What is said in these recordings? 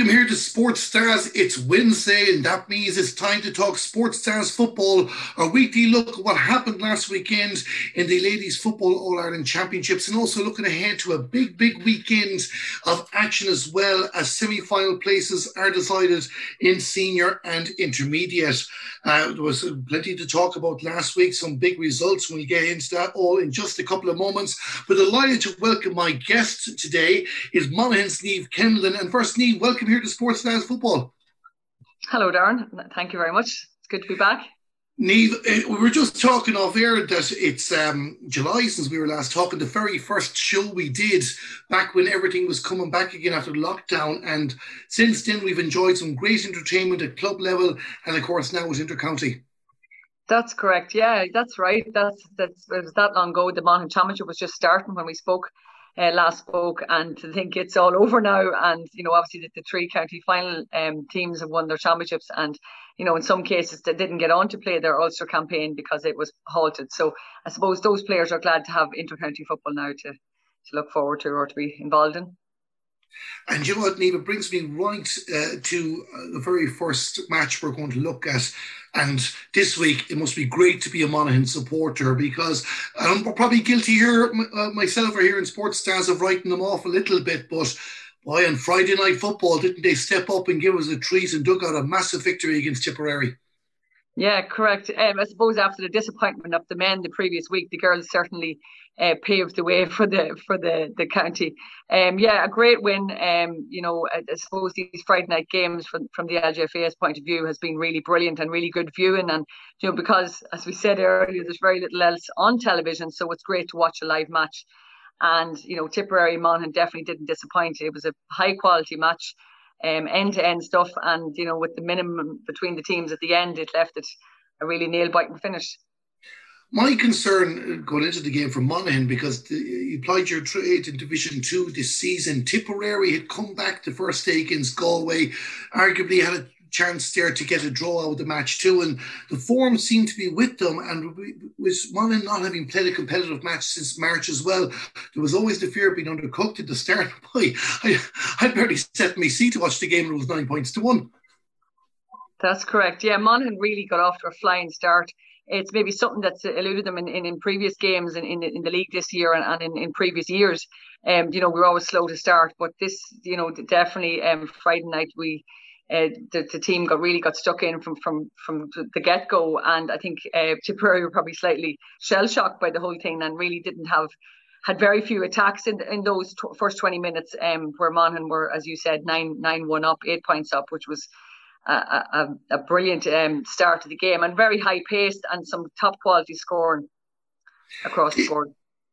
Welcome here to Sports Stars. It's Wednesday, and that means it's time to talk Sports Stars football. A weekly look at what happened last weekend in the Ladies Football All Ireland Championships, and also looking ahead to a big, big weekend of action as well as semi final places are decided in senior and intermediate. Uh, there was plenty to talk about last week, some big results. We'll get into that all in just a couple of moments. But delighted to welcome my guest today is Monaghan's Niamh Kindlon. And first, Niamh, welcome here to Sports Stars Football. Hello, Darren. Thank you very much. It's good to be back. Niamh, uh, we were just talking off air that it's um, July since we were last talking. The very first show we did back when everything was coming back again after lockdown. And since then, we've enjoyed some great entertainment at club level and, of course, now at Intercounty. That's correct. Yeah, that's right. That's that's it was that long ago. The Monaghan Championship was just starting when we spoke uh, last spoke, and to think it's all over now. And you know, obviously, the, the three county final um, teams have won their championships, and you know, in some cases, they didn't get on to play their Ulster campaign because it was halted. So I suppose those players are glad to have intercounty football now to to look forward to or to be involved in. And you know what, Niamh, brings me right uh, to uh, the very first match we're going to look at. And this week, it must be great to be a Monaghan supporter because I'm probably guilty here uh, myself or here in Sports Stars of writing them off a little bit. But boy, on Friday night football, didn't they step up and give us a treat and dug out a massive victory against Tipperary? Yeah, correct. Um, I suppose after the disappointment of the men the previous week, the girls certainly uh, paved the way for the for the the county. Um, yeah, a great win. Um, you know, I, I, suppose these Friday night games from from the LGFA's point of view has been really brilliant and really good viewing. And you know, because as we said earlier, there's very little else on television, so it's great to watch a live match. And you know, Tipperary Monaghan definitely didn't disappoint. It was a high quality match um, end-to-end stuff. And you know, with the minimum between the teams at the end, it left it a really nail-biting finish. My concern going into the game for Monaghan because the, you played your trade in Division Two this season. Tipperary had come back the first day against Galway, arguably had a chance there to get a draw out of the match too. And the form seemed to be with them. And with Monaghan not having played a competitive match since March as well, there was always the fear of being undercooked at the start. Boy, I, I barely set my seat to watch the game and it was nine points to one. That's correct. Yeah, Monaghan really got off to a flying start. It's maybe something that's eluded them in, in, in previous games in, in, in the league this year and, and in, in previous years. Um, you know, we are always slow to start, but this, you know, definitely um, Friday night we uh, the, the team got really got stuck in from from from the get go, and I think uh, Tipperary were probably slightly shell shocked by the whole thing and really didn't have had very few attacks in in those t- first twenty minutes. Um, where Monaghan were, as you said, nine nine one up, eight points up, which was. A, a, a brilliant um, start to the game and very high paced and some top quality scoring across the board.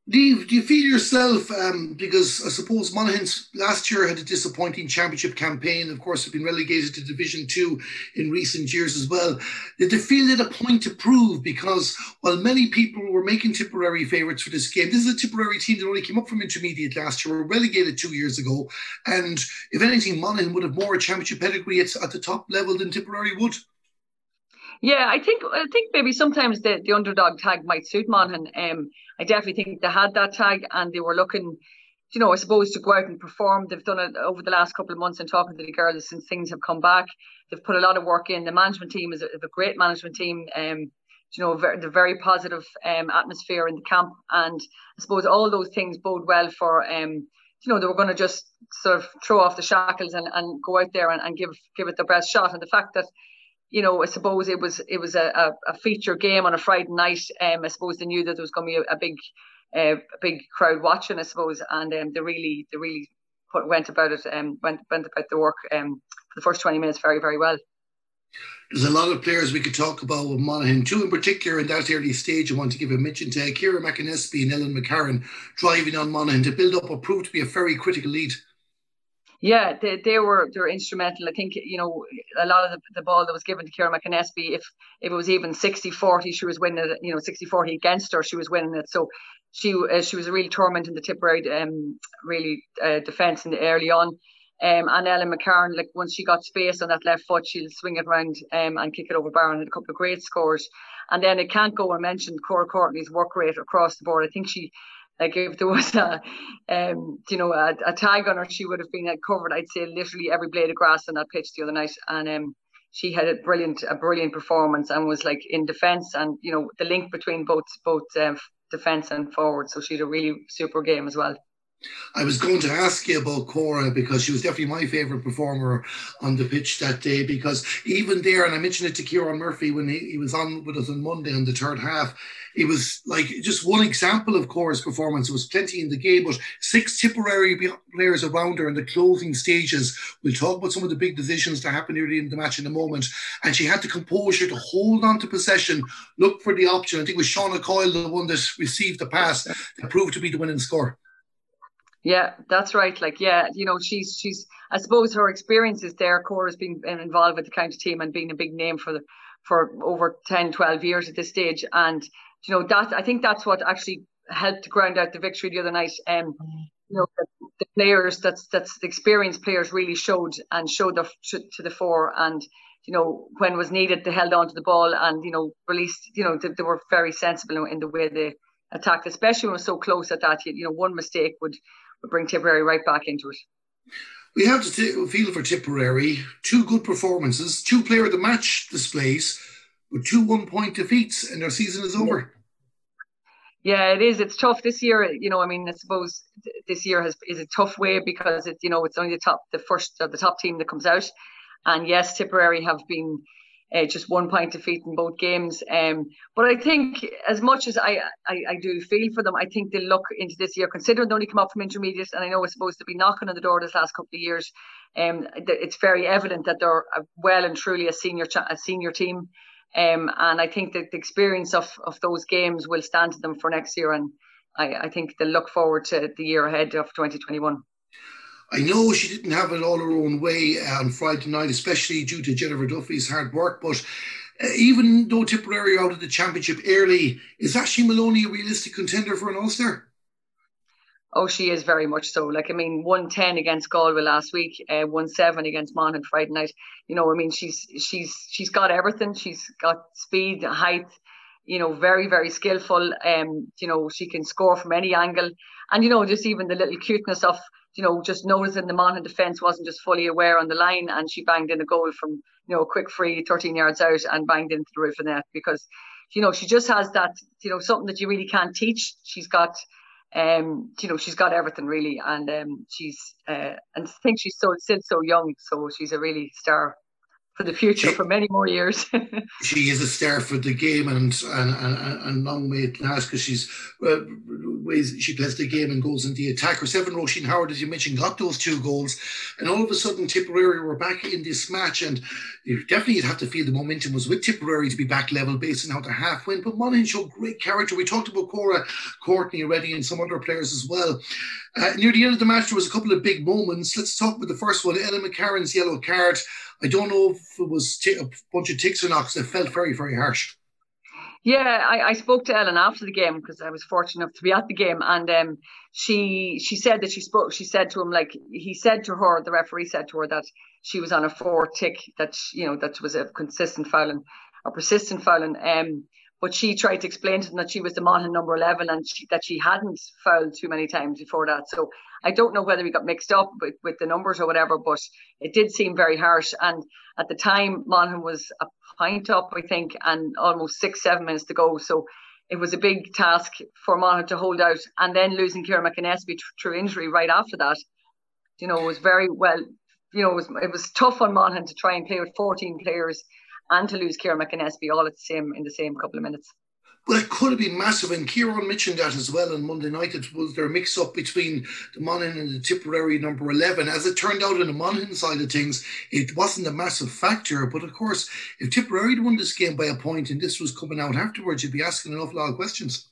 Do you, do you feel yourself, um, because I suppose Monaghan's last year had a disappointing championship campaign, of course, have been relegated to Division 2 in recent years as well. Did they feel it a point to prove? Because while many people were making Tipperary favourites for this game, this is a Tipperary team that only came up from intermediate last year, were relegated two years ago. And if anything, Monaghan would have more championship pedigree at, at the top level than Tipperary would. Yeah, I think I think maybe sometimes the, the underdog tag might suit Monaghan. Um, I definitely think they had that tag and they were looking, you know, I suppose to go out and perform. They've done it over the last couple of months and talking to the girls since things have come back. They've put a lot of work in. The management team is a, a great management team. Um, you know, very, the very positive um, atmosphere in the camp, and I suppose all those things bode well for um, you know, they were going to just sort of throw off the shackles and, and go out there and, and give give it their best shot. And the fact that you know, I suppose it was it was a, a, feature game on a Friday night. Um, I suppose they knew that there was going to be a, a big, uh, a big crowd watching. I suppose, and um, they really they really put, went about it um went went about the work um for the first twenty minutes very very well. There's a lot of players we could talk about with Monaghan, two in particular in that early stage. I want to give a mention to Ciara McAnespie and Ellen McCarron driving on Monaghan to build up what proved to be a very critical lead. Yeah, they, they were they were instrumental. I think you know a lot of the, the ball that was given to Ciara McAnespie, if if it was even 60-40, she was winning it. You know, 60-40 against her, she was winning it. So she uh, she was a real torment in the Tipperary um really uh, defence in the early on. Um, and Ellen McCarron, like once she got space on that left foot, she'll swing it around um, and kick it over bar and a couple of great scores. And then it can't go unmentioned Cora Courtney's work rate across the board. I think she Like if there was a, um, you know, a, a tag on her, she would have been like, covered. I'd say literally every blade of grass on that pitch the other night, and um, she had a brilliant, a brilliant performance, and was like in defence, and you know, the link between both both um, defence and forward. So she had a really super game as well. I was going to ask you about Cora because she was definitely my favourite performer on the pitch that day. Because even there, and I mentioned it to Kieran Murphy when he, he was on with us on Monday in the third half, it was like just one example of Cora's performance. There was plenty in the game, but six Tipperary players around her in the closing stages. We'll talk about some of the big decisions that happened early in the match in a moment. And she had the composure to hold on to possession, look for the option. I think it was Shauna Coyle, the one that received the pass, that proved to be the winning score. Yeah, that's right. Like, yeah, you know, she's she's. I suppose her experiences there. Cora's been involved with the county team and being a big name for the for over 10, 12 years at this stage. And you know that I think that's what actually helped ground out the victory the other night. Um, you know, the, the players that's that's the experienced players really showed and showed their, to, to the fore and you know, when was needed, they held on to the ball and, you know, released, you know, they, they were very sensible in the way they attacked, especially when it was so close at that. You know, one mistake would would bring Tipperary right back into it. We have to t- feel for Tipperary. Two good performances, two player of the match displays, with two one point defeats, and their season is over. Yeah, it is. It's tough this year. You know, I mean, I suppose this year has is a tough way because it, you know, it's only the top, the first, uh, the top team that comes out. And yes, Tipperary have been uh, just one point defeat in both games. Um, but I think as much as I, I, I do feel for them, I think they'll look into this year, considering they only come up from intermediate, and I know it's supposed to be knocking on the door this last couple of years. Um, it's very evident that they're well and truly a senior a senior team. Um, and I think that the experience of, of those games will stand to them for next year. And I, I think they'll look forward to the year ahead of 2021. I know she didn't have it all her own way on Friday night, especially due to Jennifer Duffy's hard work. But uh, even though Tipperary out of the championship early, is Aishling Moloney a realistic contender for an All Star? Oh, she is very much so. Like I mean, one ten against Galway last week, uh, one seven against Monaghan Friday night. You know, I mean, she's she's she's got everything. She's got speed, height. You know, very very skillful. Um, you know, she can score from any angle, and you know, just even the little cuteness of you know, just noticing the Monaghan defence wasn't just fully aware on the line and she banged in a goal from, you know, a quick free 13 yards out and banged into the roof of net because, you know, she just has that, you know, something that you really can't teach. She's got, um, you know, she's got everything really. And um, she's, uh, and I think she's so, still so young. So she's a really star for the future she, for many more years. she is a star for the game and and and, and long may it last because she's uh, ways she plays the game and goes in the attack. seven, Roisin Howard, as you mentioned, got those two goals, and all of a sudden Tipperary were back in this match, and you definitely have to feel the momentum was with Tipperary to be back level based on how the half went. But Monaghan showed great character. We talked about Cora Courtney already and some other players as well. Uh, near the end of the match, there was a couple of big moments. Let's talk about the first one, Ellen McCarron's yellow card. I don't know if it was t- a bunch of ticks or not because it felt very, very harsh. Yeah, I, I spoke to Ellen after the game because I was fortunate enough to be at the game, and um, she she said that she spoke. She said to him like he said to her, the referee said to her that she was on a four tick, that you know that was a consistent fouling, a persistent fouling. Um, but she tried to explain to them that she was the Monaghan number 11 and she, that she hadn't fouled too many times before that. So I don't know whether we got mixed up with, with the numbers or whatever, but it did seem very harsh. And at the time, Monaghan was a pint up, I think, and almost six, seven minutes to go. So it was a big task for Monaghan to hold out. And then losing Ciara McAnespie through injury right after that, you know, was very well, you know, it was, it was tough on Monaghan to try and play with 14 players and to lose Kieran McAnespie all at the same in the same couple of minutes. Well, it could have been massive, and Kieran mentioned that as well on Monday night. It was their mix up between the Monaghan and the Tipperary number 11. As it turned out on the Monaghan side of things, it wasn't a massive factor. But of course, if Tipperary had won this game by a point and this was coming out afterwards, you'd be asking an awful lot of questions.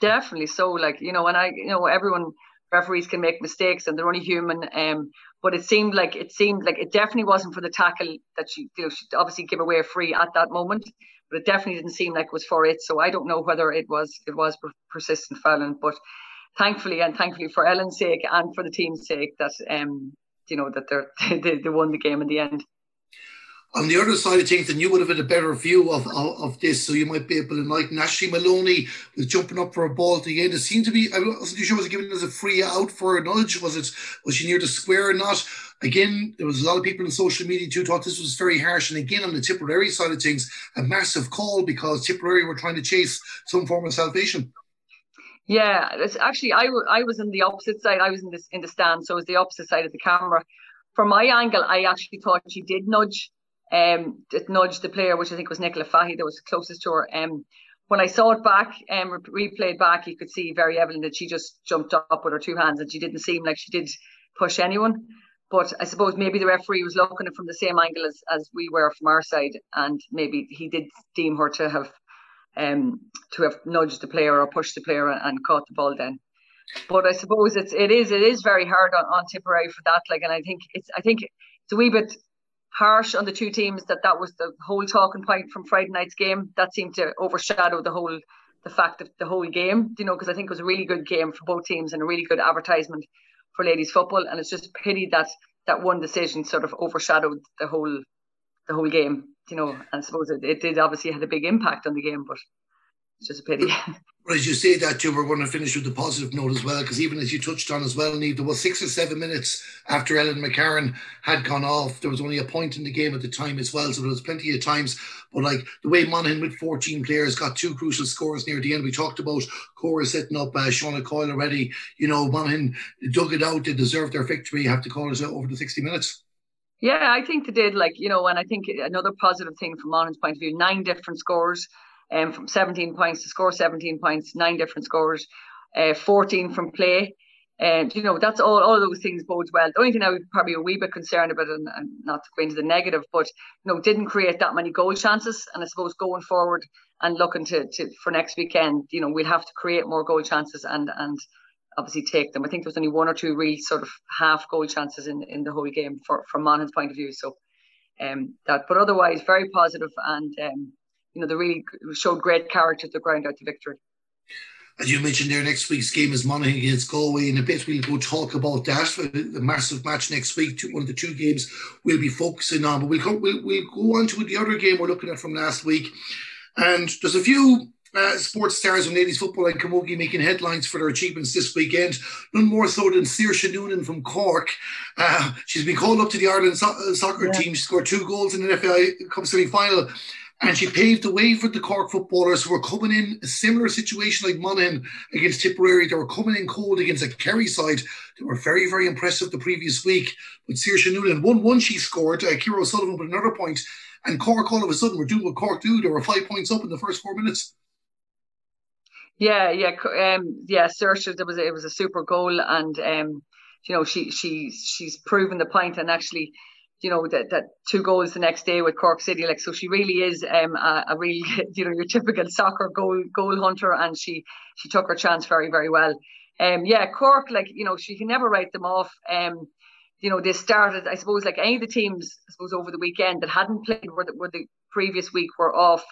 Definitely so. Like, you know, and I, you know, everyone, referees can make mistakes and they're only human. Um, but it seemed like it seemed like it definitely wasn't for the tackle that she, you know, she obviously give away a free at that moment. But it definitely didn't seem like it was for it. So I don't know whether it was it was persistent fouling. But thankfully and thankfully for Ellen's sake and for the team's sake that um you know that they're, they they won the game in the end. On the other side of things, then you would have had a better view of, of, of this, so you might be able to enlighten. Aishling Moloney was jumping up for a ball at the end. It seemed to be, I wasn't sure, was it given as a free out for a nudge? Was it, was she near the square or not? Again, there was a lot of people in social media too thought this was very harsh. And again, on the Tipperary side of things, a massive call because Tipperary were trying to chase some form of salvation. Yeah, it's actually I, w- I was in the opposite side. I was in this in the stand, so it was the opposite side of the camera. From my angle, I actually thought she did nudge um, it nudged the player, which I think was Nicola Fahy, that was closest to her. Um, when I saw it back, um, replayed back, you could see very evident that she just jumped up with her two hands and she didn't seem like she did push anyone. But I suppose maybe the referee was looking at it from the same angle as, as we were from our side, and maybe he did deem her to have um to have nudged the player or pushed the player and, and caught the ball then. But I suppose it's it is it is very hard on, on Tipperary for that. Like, and I think it's I think it's a wee bit harsh on the two teams that that was the whole talking point from Friday night's game. That seemed to overshadow the whole the fact of the whole game, you know, because I think it was a really good game for both teams and a really good advertisement for ladies football. And it's just pity that that one decision sort of overshadowed the whole the whole game, you know. And I suppose it, it did obviously had a big impact on the game, but it's just a pity. But as you say that too, we're going to finish with the positive note as well, because even as you touched on as well, Niamh, there was six or seven minutes after Ellen McCarron had gone off. There was only a point in the game at the time as well, so there was plenty of times. But like the way Monaghan with 14 players got two crucial scores near the end, we talked about Cora setting up uh, Shauna Coyle already. You know, Monaghan dug it out. They deserved their victory. You have to call it over the 60 minutes. Yeah, I think they did. Like, you know, and I think another positive thing from Monaghan's point of view, nine different scores um, from 17 points to score 17 points, nine different scores, uh, 14 from play. And you know that's all. All those things bodes well. The only thing I would probably a wee bit concerned about, and, and not to go into the negative, but you know didn't create that many goal chances. And I suppose going forward and looking to, to for next weekend, you know we'll have to create more goal chances and and obviously take them. I think there was only one or two real sort of half goal chances in in the whole game for from Monaghan's point of view. So um that, but otherwise very positive and um you know, they really showed great character to ground out the victory. As you mentioned there, next week's game is Monaghan against Galway. In a bit, we'll go talk about that. The massive match next week, one of the two games we'll be focusing on. But we'll, come, we'll, we'll go on to the other game we're looking at from last week. And there's a few uh, sports stars in ladies football and Camogie making headlines for their achievements this weekend. None more so than Saoirse Noonan from Cork. Uh, she's been called up to the Ireland so- uh, soccer yeah. team. She scored two goals in the FAI Cup semi-final and she paved the way for the Cork footballers who were coming in a similar situation like Monaghan against Tipperary. They were coming in cold against a Kerry side. They were very, very impressive the previous week. With Saoirse Noonan, 1 1 she scored, uh, Ciara O'Sullivan with another point, And Cork all of a sudden were doing what Cork do. They were five points up in the first four minutes. Yeah, yeah, um, yeah. Saoirse, it was it was a super goal, and um, you know she she she's proven the point, and actually you know that, that two goals the next day with Cork City like so she really is um, a, a real you know your typical soccer goal goal hunter and she she took her chance very very well um yeah Cork like you know she can never write them off um you know they started I suppose like any of the teams I suppose over the weekend that hadn't played where the, the previous week were off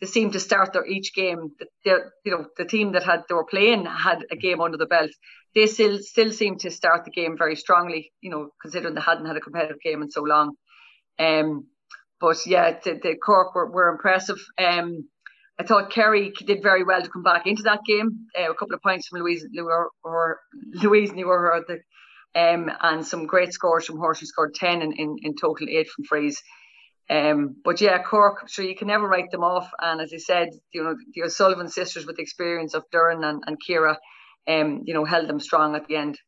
they seemed to start their each game. The, you know, the team that had they were playing had a game under the belt. They still still seemed to start the game very strongly. You know, considering they hadn't had a competitive game in so long. Um, but yeah, the, the Cork were, were impressive. Um, I thought Kerry did very well to come back into that game. Uh, a couple of points from Louise or, or Louise Newer, um, and some great scores from her. She scored ten in, in, in total, eight from frees. Um, but yeah, Cork, sure you can never write them off. And as I said, you know, the O'Sullivan sisters with the experience of Doireann and, and Ciara, um, you know, held them strong at the end.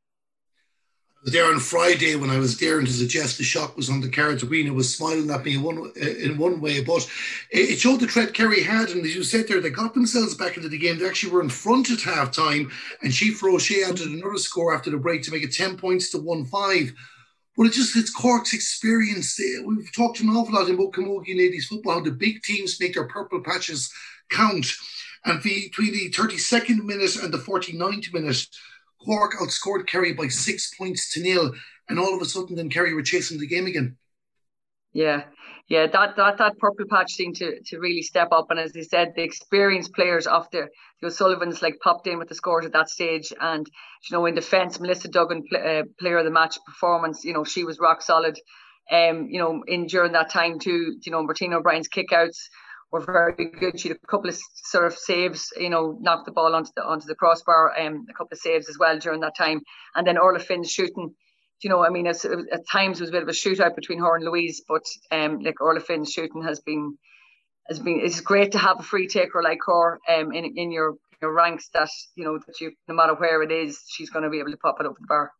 I was there on Friday when I was daring to suggest the shock was on the cards. Arena was smiling at me in one in one way, but it showed the threat Kerry had, and as you said there, they got themselves back into the game. They actually were in front at half time, and Chief Roche added another score after the break to make it ten points to one five. But it just it's Cork's experience. We've talked an awful lot about Camogie ladies football, how the big teams make their purple patches count. And between the 32nd minute and the 49th minute, Cork outscored Kerry by six points to nil. And all of a sudden, then Kerry were chasing the game again. Yeah, yeah, that that that purple patch seemed to to really step up. And as they said, the experienced players of the O'Sullivans like popped in with the scores at that stage. And you know, in defence, Melissa Duggan, uh, player of the match performance, you know, she was rock solid. um, you know, in during that time too. You know, Martina O'Brien's kickouts were very good. She had a couple of sort of saves, you know, knocked the ball onto the onto the crossbar, um, a couple of saves as well during that time. And then Orla Finn's shooting, you know, I mean, at times it was a bit of a shootout between her and Louise, but um, like Orla Finn's shooting has been has been it's great to have a free taker like her um in in your your ranks that you know that you no matter where it is, she's going to be able to pop it over the bar.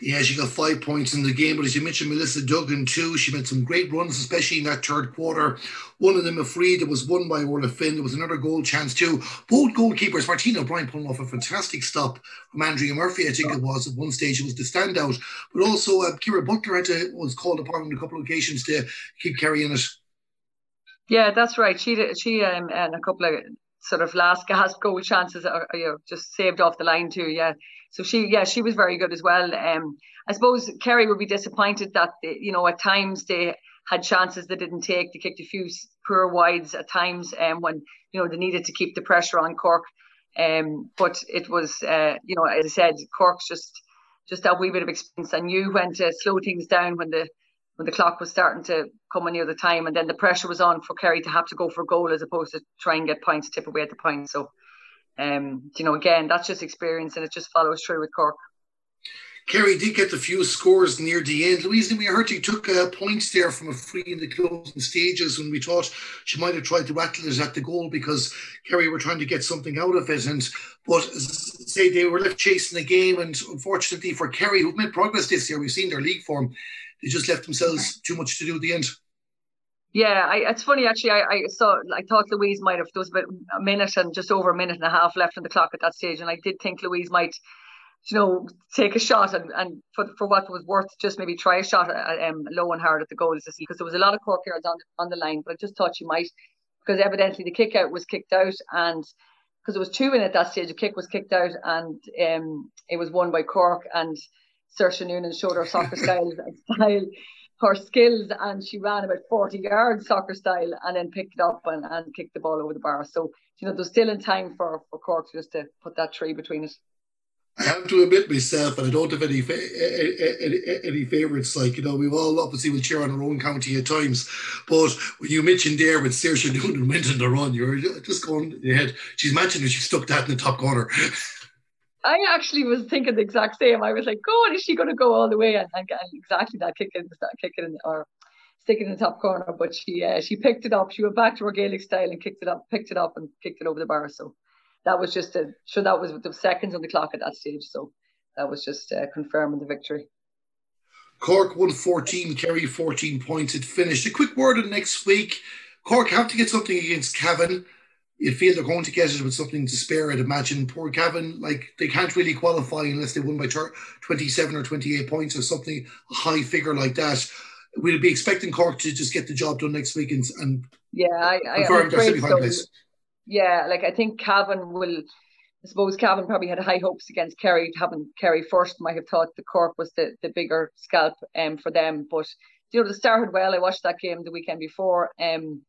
Yeah, she got five points in the game, but as you mentioned, Melissa Duggan too. She made some great runs, especially in that third quarter. One of them a free that was won by Orla Finn. There was another goal chance too. Both goalkeepers, Martina O'Brien pulling off a fantastic stop from Andrea Murphy, I think it was at one stage. It was the standout, but also uh, Ciara Butler had to, was called upon on a couple of occasions to keep carrying it. Yeah, that's right. She she um, and a couple of sort of last gasp goal chances are, you know, just saved off the line too. Yeah. So she, yeah, she was very good as well. Um, I suppose Kerry would be disappointed that you know at times they had chances they didn't take. They kicked a few poor wides at times, um, when you know they needed to keep the pressure on Cork. Um, but it was, uh, you know, as I said, Cork's just just that wee bit of experience and knew when to slow things down when the when the clock was starting to come near the time, and then the pressure was on for Kerry to have to go for a goal as opposed to try and get points, tip away at the point. So, um, you know, again, that's just experience, and it just follows through with Cork. Kerry did get the few scores near the end. Louise we heard he took uh, points there from a free in the closing stages when we thought she might have tried to rattle it at the goal because Kerry were trying to get something out of it. And but say they were left chasing the game, and unfortunately for Kerry, who've made progress this year, we've seen their league form they just left themselves too much to do at the end. Yeah, I, it's funny actually. I, I saw, I thought Louise might have. There was about a minute and just over a minute and a half left on the clock at that stage, and I did think Louise might, you know, take a shot and, and for for what was worth, just maybe try a shot at, um, low and hard at the goals because there was a lot of Cork yards on on the line. But I just thought she might because evidently the kick out was kicked out and because it was two in at that stage, the kick was kicked out and um, it was won by Cork and Saoirse Noonan showed her soccer style, style, her skills, and she ran about 40 yards soccer style and then picked it up and, and kicked the ball over the bar. So, you know, there's still in time for, for Cork just to put that tree between us. I have to admit myself, and I don't have any any, any favourites. Like you know, we've all obviously will cheer on our own county at times, but when you mentioned there with Saoirse Noonan went on the run, you're just going ahead. She's mentioned that she stuck that in the top corner. I actually was thinking the exact same. I was like, God, is she going to go all the way and, and get exactly that kick in, kick it in, or stick it in the top corner? But she uh, she picked it up. She went back to her Gaelic style and kicked it up, picked it up, and kicked it over the bar. So that was just a that was the seconds on the clock at that stage. So that was just uh, confirming the victory. Cork won 14, Kerry 14 points. It finished. A quick word on next week. Cork have to get something against Cavan you feel they're going to get it with something to spare. I'd imagine poor Cavan, like they can't really qualify unless they win by 27 or 28 points or something, a high figure like that. We'll be expecting Cork to just get the job done next week and, and yeah, I, I, confirm their semi so. place. Yeah, like I think Cavan will. I suppose Cavan probably had high hopes against Kerry. Having Kerry first, might have thought the Cork was the, the bigger scalp um, for them. But you know, they started well. I watched that game the weekend before. Um,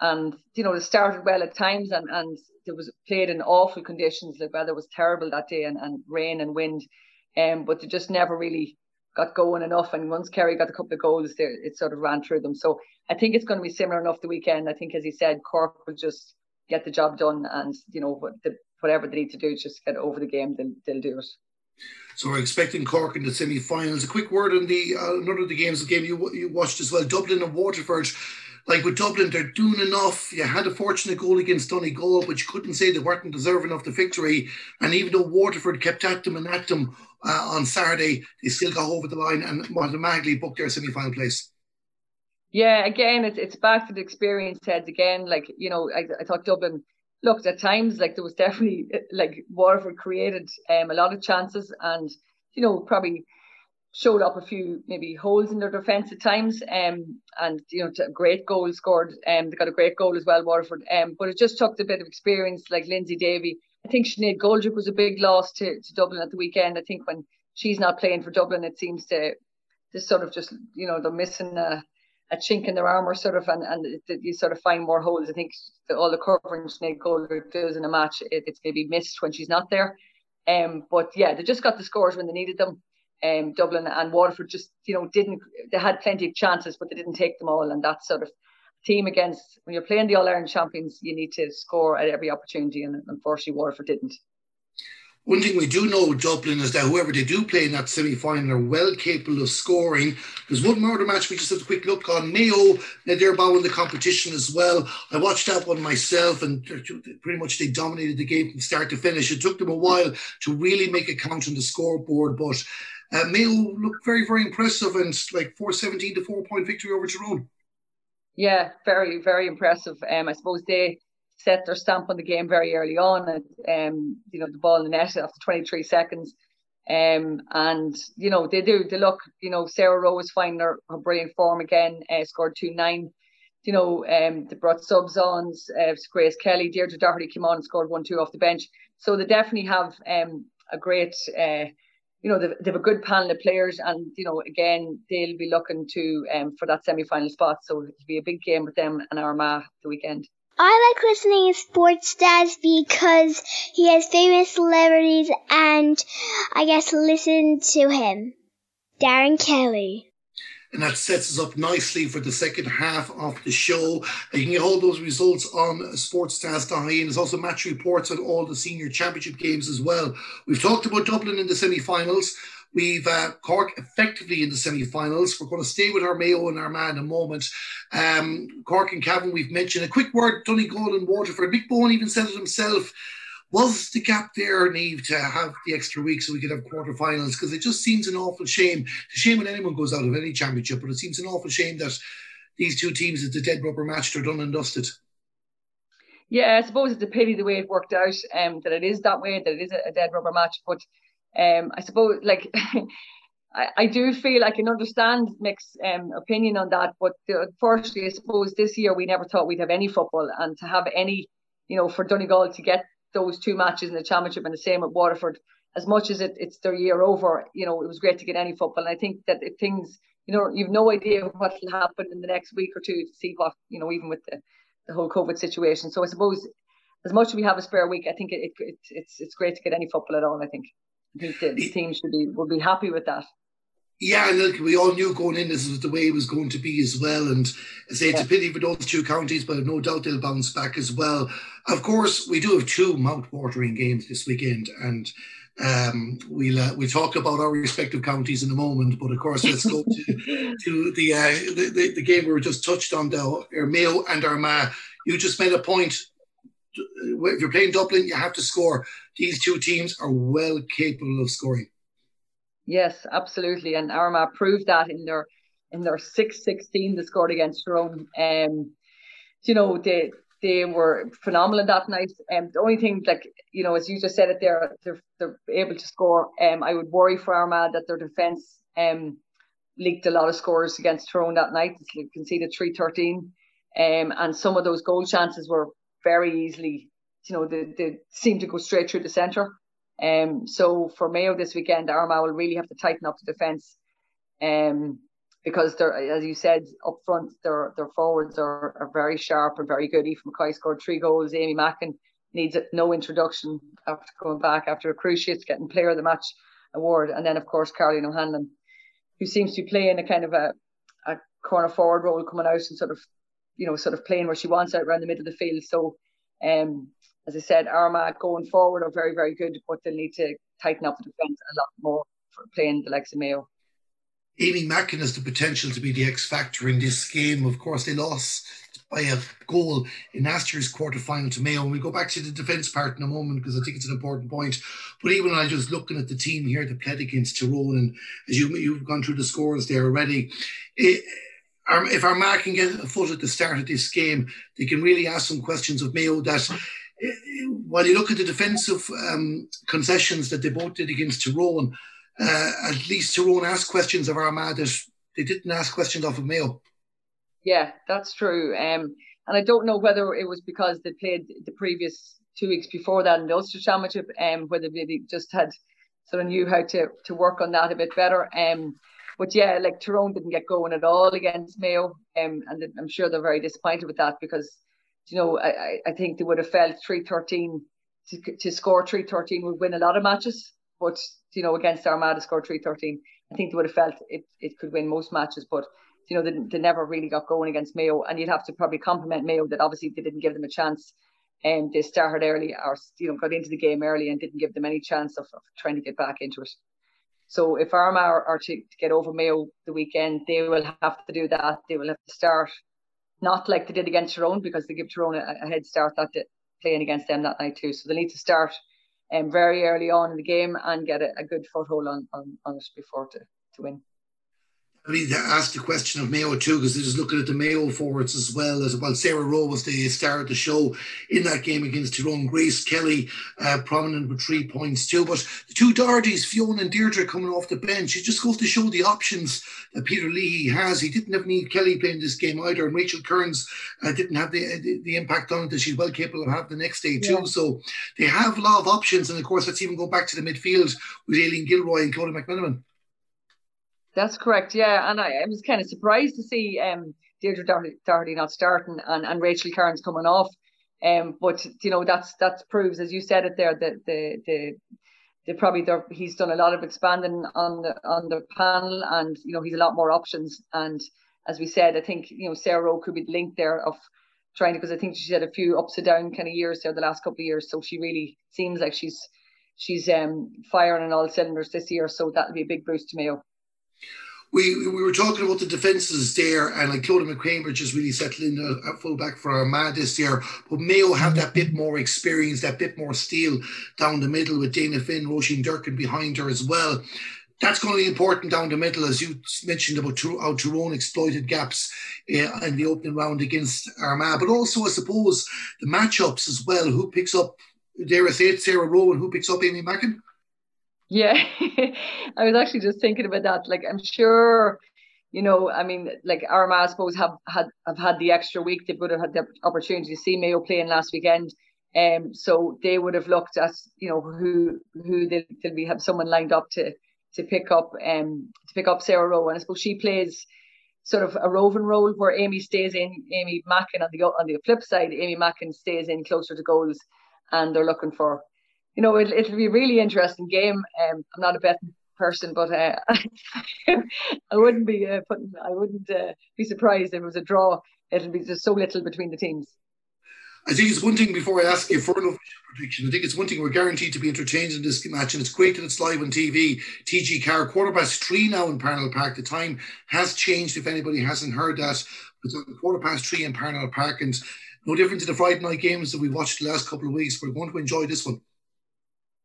and you know, it started well at times, and and there was played in awful conditions. The weather was terrible that day, and, and rain and wind, um, but they just never really got going enough. And once Kerry got a couple of goals, there it sort of ran through them. So I think it's going to be similar enough the weekend. I think, as he said, Cork will just get the job done, and you know, whatever they need to do, just get over the game, they'll, they'll do it. So we're expecting Cork in the semi-finals. A quick word on the uh, another of the games, the game you you watched as well, Dublin and Waterford like with Dublin, they're doing enough. You had a fortunate goal against Donegal, but you couldn't say they weren't deserving of the victory. And even though Waterford kept at them and at them uh, on Saturday, they still got over the line and automatically booked their semi final place. Yeah, again, it's it's back to the experience heads again. Like you know, I, I thought Dublin looked at times like there was definitely like Waterford created um, a lot of chances and you know probably showed up a few maybe holes in their defence at times. Um, and you know, a great goal scored. Um, they got a great goal as well, Waterford. Um, but it just took a bit of experience, like Lyndsey Davey. I think Sinead Goldrick was a big loss to, to Dublin at the weekend. I think when she's not playing for Dublin, it seems to to sort of just you know they're missing a, a chink in their armour, sort of, and and it, you sort of find more holes. I think the, all the covering Sinead Goldrick does in a match, it, it's maybe missed when she's not there. Um, but yeah, they just got the scores when they needed them. Um, Dublin and Waterford just you know didn't they had plenty of chances but they didn't take them all and that sort of team against when you're playing the All Ireland champions you need to score at every opportunity and unfortunately Waterford didn't. One thing we do know Dublin is that whoever they do play in that semi final are well capable of scoring. There's one murder match we just had a quick look on. Mayo, they're bowing the competition as well. I watched that one myself and pretty much they dominated the game from start to finish. It took them a while to really make a count on the scoreboard, but uh, Mayo looked very, very impressive and like 417 to four point victory over Tyrone. Yeah, very, very impressive. Um, I suppose they set their stamp on the game very early on. And, um, you know, the ball in the net after 23 seconds. Um, and, you know, they do, they look, you know, Sarah Rowe finding her, her brilliant form again, uh, scored 2 9. You know, um, they brought subs on, uh, Grace Kelly, Deirdre Doherty came on and scored 1 2 off the bench. So they definitely have um, a great, uh, you know, they, they have a good panel of players, and you know, again, they'll be looking to um, for that semi-final spot. So it'll be a big game with them and Armagh the weekend. I like listening to Sports Stars because he has famous celebrities and I guess listen to him. Darren Kelly. And that sets us up nicely for the second half of the show. You can get all those results on sportsstars.ie. And there's also match reports on all the senior championship games as well. We've talked about Dublin in the semi finals. We've uh, Cork effectively in the semi-finals. We're going to stay with our Mayo and Armagh in a moment. Um, Cork and Cavan, we've mentioned a quick word. Donegal and Waterford. Mick Bohan even said it himself. Was the gap there, Niamh, to have the extra week so we could have quarterfinals? Because it just seems an awful shame. Shame when anyone goes out of any championship, but it seems an awful shame that these two teams at the dead rubber match are done and dusted. Yeah, I suppose it's a pity the way it worked out, um, that it is that way, that it is a, a dead rubber match. But um, I suppose like I, I do feel I can understand Mick's um, opinion on that, but the, unfortunately, I suppose this year we never thought we'd have any football, and to have any, you know, for Donegal to get those two matches in the championship and the same at Waterford, as much as it, it's their year over, you know, it was great to get any football. And I think that if things, you know, you've no idea what will happen in the next week or two to see what, you know, even with the, the whole COVID situation. So I suppose as much as we have a spare week, I think it, it, it it's it's great to get any football at all. I think. I think the, the team should be will be happy with that. Yeah, look, we all knew going in this was the way it was going to be as well. And I say it's yeah. a pity for those two counties, but I've no doubt they'll bounce back as well. Of course, we do have two mouth-watering games this weekend, and um, we'll uh, we'll talk about our respective counties in a moment. But of course, let's go to to the, uh, the, the the game we were just touched on, though, Mayo and Armagh. You just made a point if you're playing Dublin, you have to score. These two teams are well capable of scoring. Yes, absolutely, and Armagh proved that in their in their six sixteen they scored against Rome. Um, you know they they were phenomenal that night. And um, the only thing, like you know, as you just said it there, they're, they're able to score. Um, I would worry for Armagh that their defence um leaked a lot of scores against Tyrone that night. They conceded three thirteen. Um, and some of those goal chances were very easily, you know, they, they seem to go straight through the centre. Um, so for Mayo this weekend, Armagh will really have to tighten up the defence. Um, because they're, as you said, up front, their their forwards are, are very sharp and very good. Aoife McCoy scored three goals. Amy Mackin needs no introduction after coming back after a cruciate getting Player of the Match award, and then of course Caroline O'Hanlon, who seems to be playing a kind of a, a corner forward role coming out and sort of you know, sort of playing where she wants it around the middle of the field. So, um, as I said, Armagh going forward are very, very good, but they'll need to tighten up the defence a lot more for playing the likes of Mayo. Amy Mackin has the potential to be the X factor in this game. Of course, they lost by a goal in last year's quarter final to Mayo. And we go back to the defence part in a moment because I think it's an important point. But even I just looking at the team here that played against Tyrone, and as you, you've gone through the scores there already, it, if Armagh can get a foot at the start of this game, they can really ask some questions of Mayo that eh, while you look at the defensive um, concessions that they both did against Tyrone, uh, at least Tyrone asked questions of Armagh that they didn't ask questions off of Mayo. Yeah, that's true. Um, and I don't know whether it was because they played the previous two weeks before that in the Ulster Championship, um, whether they just had sort of knew how to to work on that a bit better. Um, but yeah, like Tyrone didn't get going at all against Mayo, um, and I'm sure they're very disappointed with that because, you know, I, I think they would have felt 313 to, to score 313 would win a lot of matches. but you know against Armagh score three thirteen. I think they would have felt it it could win most matches, but you know they, they never really got going against Mayo, and you'd have to probably compliment Mayo that obviously they didn't give them a chance. And they started early, or you know, got into the game early and didn't give them any chance of, of trying to get back into it. So if Armagh are, are to, to, get over Mayo the weekend, they will have to do that. They will have to start not like they did against Tyrone because they give Tyrone a, a head start that day, playing against them that night too. So they need to start um, very early on in the game and get a, a good foothold on, on, on it before to, to win. I mean, ask the question of Mayo too, because they're just looking at the Mayo forwards as well as well. Sarah Rowe was the star of the show in that game against Tyrone. Grace Kelly, uh, prominent with three points too. But the two Dohertys, Fiona and Deirdre, coming off the bench, it just goes to show the options that Peter Leahy has. He didn't have Niamh Kelly playing this game either, and Rachel Kearns uh, didn't have the, the, the impact on it that she's well capable of having the next day too. Yeah. So they have a lot of options, and of course, let's even go back to the midfield with Aileen Gilroy and Clodagh McManamon. That's correct. Yeah, and I, I was kind of surprised to see um, Deirdre Doherty, not starting and, and Rachel Kearns coming off. Um, but you know that's that proves, as you said it there, that the the they probably he's done a lot of expanding on the on the panel, and you know he's a lot more options. And as we said, I think you know Sarah Rowe could be the link there of trying to because I think she's had a few ups and down kind of years there the last couple of years, so she really seems like she's she's um firing on all cylinders this year. So that'll be a big boost to Mayo we we were talking about the defences there, and like Clodagh McCambridge just really settled in at fullback for Armagh this year. But Mayo have that bit more experience, that bit more steel down the middle with Dana Finn, Roisin Durkin behind her as well. That's going to be important down the middle, as you mentioned about how Tyrone exploited gaps uh, in the opening round against Armagh. But also, I suppose, the matchups as well. Who picks up, dare I say it, Sarah Rowan, who picks up Amy Mackin? Yeah, I was actually just thinking about that. Like, I'm sure, you know, I mean, like Armagh, I suppose, have had have had the extra week. They would have had the opportunity to see Mayo playing last weekend. Um, so they would have looked at, you know, who who they will be have someone lined up to to pick up um to pick up Sarah Rowe. And I suppose she plays sort of a roving role where Amy stays in, Amy Mackin on the on the flip side, Amy Mackin stays in closer to goals, and they're looking for you know, it, it'll be a really interesting game. Um, I'm not a betting person, but uh, I wouldn't be uh, putting, I wouldn't uh, be surprised if it was a draw. It'll be just so little between the teams. I think it's one thing before I ask you for an official prediction. I think it's one thing we're guaranteed to be entertained in this match, and it's great that it's live on TV. TG4, quarter past three now in Parnell Park. The time has changed. If anybody hasn't heard that, it's quarter past three in Parnell Park, and no different to the Friday night games that we watched the last couple of weeks. We're going to enjoy this one.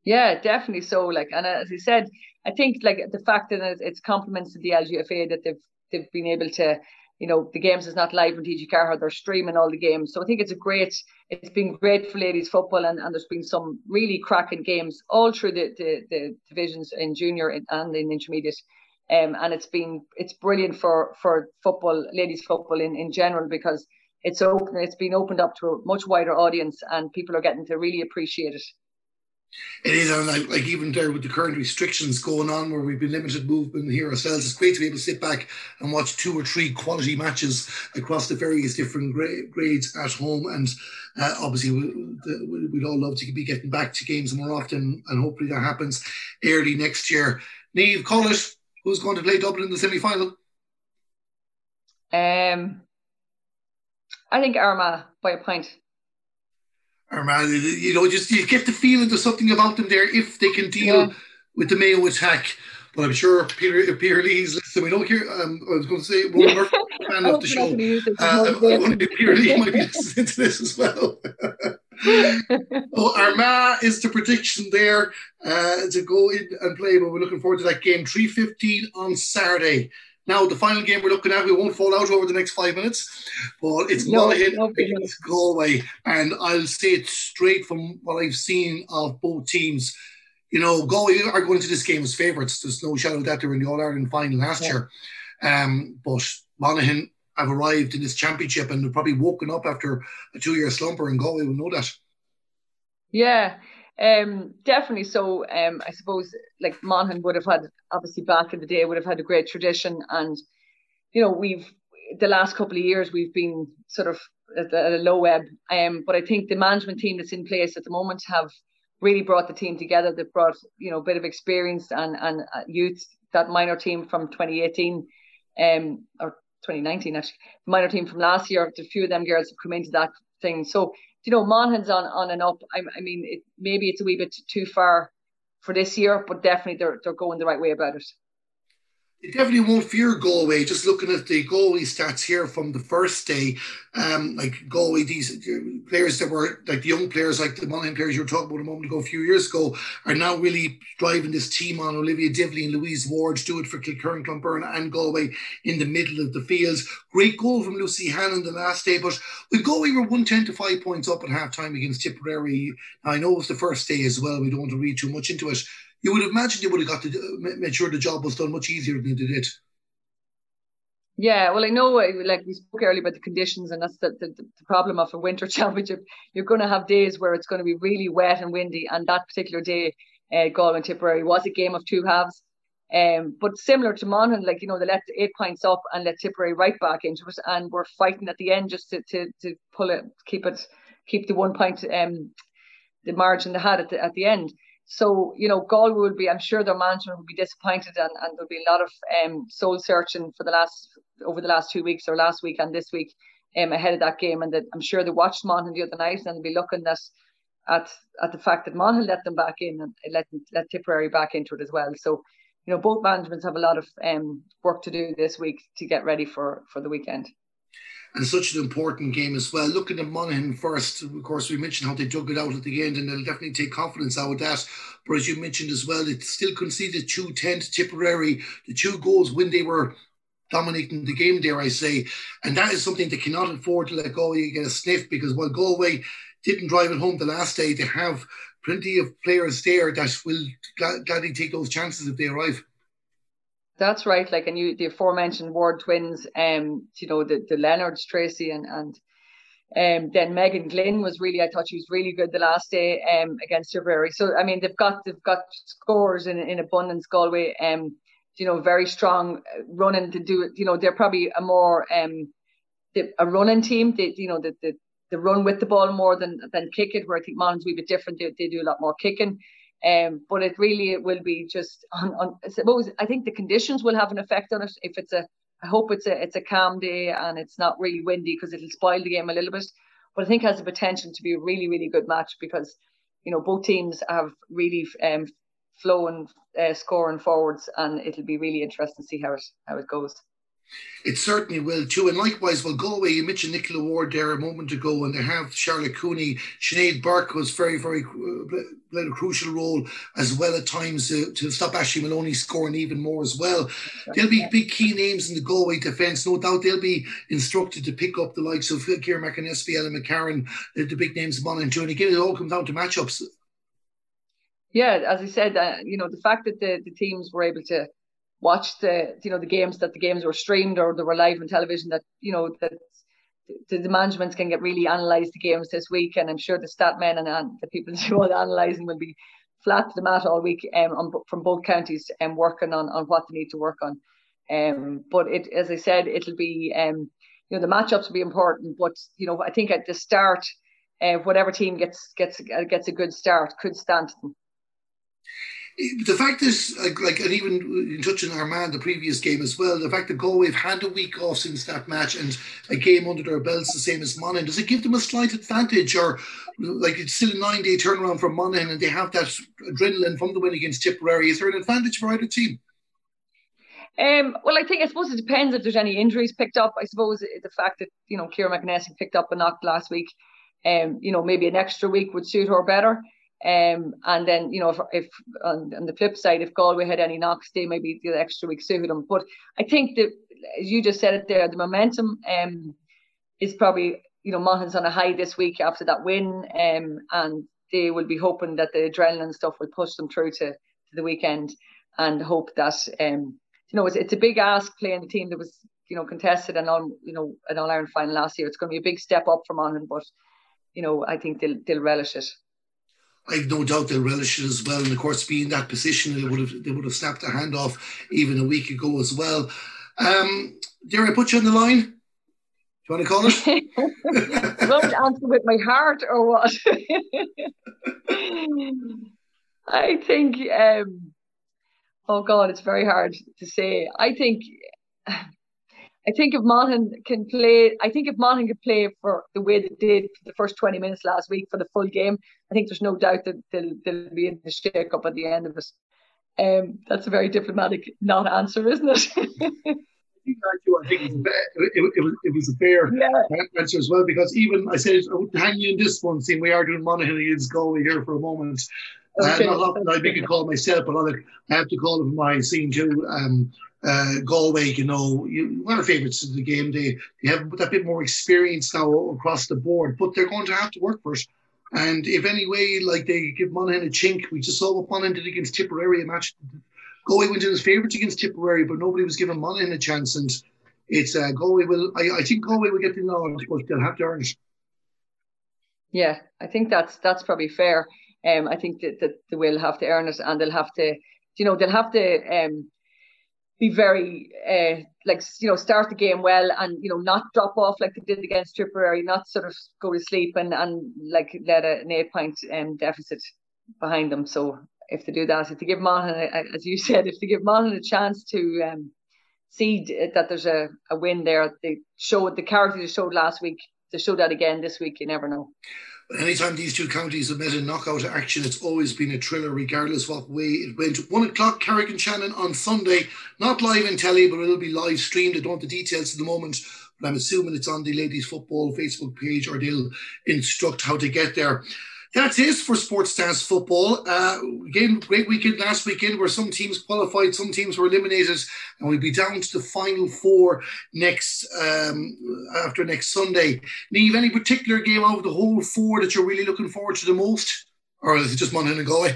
Yeah, definitely so. Like, and as I said, I think like the fact that it's compliments to the LGFA that they've they've been able to, you know, the games is not live on TG4, they're streaming all the games. So I think it's a great, it's been great for ladies football, and, and there's been some really cracking games all through the the, the divisions in junior and in intermediate. Um, and it's been it's brilliant for for football, ladies football in in general because it's open, it's been opened up to a much wider audience, and people are getting to really appreciate it. It is, and like, like even there with the current restrictions going on, where we've been limited movement here ourselves, it's great to be able to sit back and watch two or three quality matches across the various different gra- grades at home. And uh, obviously, we, we'd all love to be getting back to games more often, and hopefully that happens early next year. Call it. Who's going to play Dublin in the semi final? Um, I think Armagh by a point. Armagh, you know, just you get the feeling there's something about them there if they can deal yeah. with the Mayo attack. But I'm sure Peter Peter Leahy's listening. We don't hear. Um, I was going to say one more fan of the show. Uh, Peter Leahy might be listening to this as well. well, Armagh is the prediction there uh, to go in and play. But we're looking forward to that game. Three fifteen on Saturday. Now, the final game we're looking at, we won't fall out over the next five minutes, but it's no, Monaghan no, against Galway. And I'll say it straight from what I've seen of both teams. You know, Galway are going into this game as favourites. There's no shadow that they were in the All Ireland final last yeah. year. Um, but Monaghan have arrived in this championship and they're probably woken up after a two year slumper, and Galway will know that. Yeah, um, definitely. So, um, I suppose like Monaghan would have had obviously back in the day would have had a great tradition, and you know we've the last couple of years we've been sort of at a low ebb. Um, but I think the management team that's in place at the moment have really brought the team together. They've brought you know a bit of experience and and uh, youth. That minor team from 2018, um, or 2019 actually, the minor team from last year. A few of them girls have come into that thing. So you know, Monaghan's on on and up. I, I mean, it, maybe it's a wee bit too far for this year, but definitely they're they're going the right way about it. They definitely won't fear Galway. Just looking at the Galway stats here from the first day, um, like Galway, these players that were like the young players, like the Monaghan players you were talking about a moment ago, a few years ago, are now really driving this team on. Olivia Divilly and Louise Ward do it for Kilkerrin, Clonberne, and Galway in the middle of the fields. Great goal from Lucy Hannon the last day, but with Galway were 110 to 5 points up at half time against Tipperary. I know it was the first day as well. We don't want to read too much into it you would have imagined they would have got to made sure the job was done much easier than they did. Yeah, well, I know, like we spoke earlier about the conditions, and that's the, the, the problem of a winter championship. You're going to have days where it's going to be really wet and windy, and that particular day, uh, Galway and Tipperary was a game of two halves. Um, but similar to Monaghan, like you know, they let eight points up and let Tipperary right back into it, and we're fighting at the end just to to, to pull it, keep it, keep the one point, um, the margin they had at the at the end. So, you know, Galway will be, I'm sure their management will be disappointed and, and there'll be a lot of um, soul searching for the last, over the last two weeks or last week and this week um, ahead of that game. And that I'm sure they watched Monaghan the other night and they'll be looking at, at, at the fact that Monaghan let them back in and let, let Tipperary back into it as well. So, you know, both managements have a lot of um, work to do this week to get ready for, for the weekend and such an important game as well. Looking at Monaghan first, of course, we mentioned how they dug it out at the end, and they'll definitely take confidence out of that. But as you mentioned as well, it still conceded 2 10 to Tipperary. The two goals when they were dominating the game, dare I say. And that is something they cannot afford to let go Galway get a sniff because while Galway didn't drive it home the last day, they have plenty of players there that will gladly take those chances if they arrive. That's right. Like, and you, the aforementioned Ward twins, um, you know, the, the Leonards, Tracy, and, and, um, then Megan Glynn was really, I thought she was really good the last day, um, against Tipperary. So, I mean, they've got, they've got scores in, in abundance, Galway, um, you know, very strong uh, running to do it. You know, they're probably a more, um, a running team. They, you know, the, the, the run with the ball more than, than kick it, where I think Mon's a bit different. They, they do a lot more kicking. Um, but it really it will be just on, on, I suppose I think the conditions will have an effect on it. If it's a, I hope it's a it's a calm day and it's not really windy because it'll spoil the game a little bit. But I think has the potential to be a really really good match because you know both teams have really um, flowing uh, scoring forwards and it'll be really interesting to see how it how it goes. It certainly will too. And likewise, well, Galway, you mentioned Nicola Ward there a moment ago, and they have Charlotte Cooney. Sinead Burke was very, very played a crucial role as well at times to, to stop Aishling Moloney scoring even more as well. There'll be big key names in the Galway defence. No doubt they'll be instructed to pick up the likes of Ciara McAnespie, Ellen McCarron, the, the big names of Monaghan. And again, it all comes down to matchups. Yeah, as I said, uh, you know, the fact that the, the teams were able to watch the you know the games that the games were streamed or they were live on television that you know that the, the management can get really analyze the games this week. And I'm sure the stat men and, and the people who are analysing will be flat to the mat all week um, on, from both counties and um, working on, on what they need to work on. Um, but it as I said it'll be um, you know the matchups will be important but you know I think at the start uh, whatever team gets gets uh, gets a good start could stand them the fact is, like, like, and even in touching Armagh the previous game as well, the fact that Galway have had a week off since that match and a game under their belts, the same as Monaghan, does it give them a slight advantage, or like it's still a nine-day turnaround for Monaghan, and they have that adrenaline from the win against Tipperary? Is there an advantage for either team? Um, well, I think I suppose it depends if there's any injuries picked up. I suppose the fact that you know Ciara McAnespie picked up a knock last week, um, you know maybe an extra week would suit her better. Um, and then, you know, if, if on, on, the flip side, if Galway had any knocks, they maybe the extra week suited them. But I think that, as you just said it there, the momentum um, is probably, you know, Monaghan's on a high this week after that win. Um, and they will be hoping that the adrenaline stuff will push them through to, to the weekend and hope that, um, you know, it's, it's a big ask playing the team that was, you know, contested and on, you know, an All Ireland final last year. It's going to be a big step up for Monaghan, but, you know, I think they'll, they'll relish it. I've no doubt they'll relish it as well. And of course, being that position, they would have they would have snapped a hand off even a week ago as well. Um, dare I put you on the line? Do you want to call it? To answer with my heart or what? I think. Um, oh God, it's very hard to say. I think. I think if Monaghan can play, I think if Monaghan can play for the way they did for the first 20 minutes last week for the full game, I think there's no doubt that they'll, they'll be in the shake up at the end of it. Um, that's a very diplomatic not answer, isn't it? I think it was, it, it, was, it was a fair yeah. answer as well because even I said I would hang you in this one, seeing we are doing Monaghan against Galway here for a moment. Okay. Uh, not often I make a call myself, but I have to call it my scene too. Um, uh, Galway, you know, you, one of the favourites of the game. They, they have that bit more experience now across the board, but they're going to have to work for it. And if any way, like they give Monaghan a chink, we just saw what Monaghan did against Tipperary, a match. Galway went in as favourites against Tipperary, but nobody was giving Monaghan a chance. And it's uh, Galway will, I, I think Galway will get the nod, but they'll have to earn it. Yeah, I think that's that's probably fair. Um, I think that, that they will have to earn it, and they'll have to, you know, they'll have to um be very uh, like you know start the game well and you know not drop off like they did against Tipperary, not sort of go to sleep and and like let a, an eight point um, deficit behind them. So if they do that, if they give Monaghan, as you said, if they give Monaghan a chance to um, see that there's a, a win there, they showed the character they showed last week. They show that again this week. You never know. But anytime these two counties have met in knockout action, it's always been a thriller, regardless what way it went. One o'clock, Carrick-on-Shannon on Sunday, not live in telly, but it'll be live streamed. I don't the details at the moment, but I'm assuming it's on the ladies' football Facebook page, or they'll instruct how to get there that's it for Sports Stars football. Uh, again, great weekend last weekend where some teams qualified, some teams were eliminated, and we'll be down to the final four next um, after next Sunday. Niamh, any particular game out of the whole four that you're really looking forward to the most? Or is it just Monaghan and Galway? uh,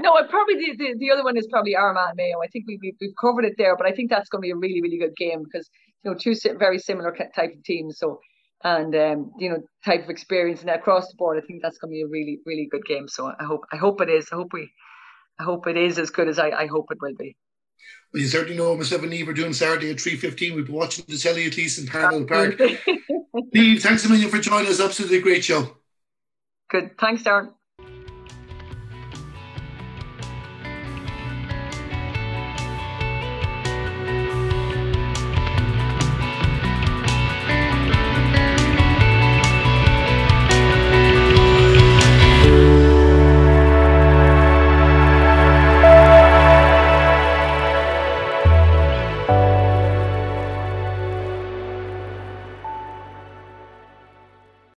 no, probably the, the, the, other one is probably Armagh Mayo. I think we, we, we've covered it there, but I think that's going to be a really, really good game because, you know, two very similar type of teams. So and um, you know type of experience and across the board. I think that's going to be a really really good game. So I hope I hope it is. I hope we I hope it is as good as I, I hope it will be. Well, you certainly know myself and Niamh are doing Saturday at three fifteen. We'll be watching the telly at least in Parnell Park. Niamh, thanks a million for joining us. Absolutely great show. Good. Thanks, Doireann.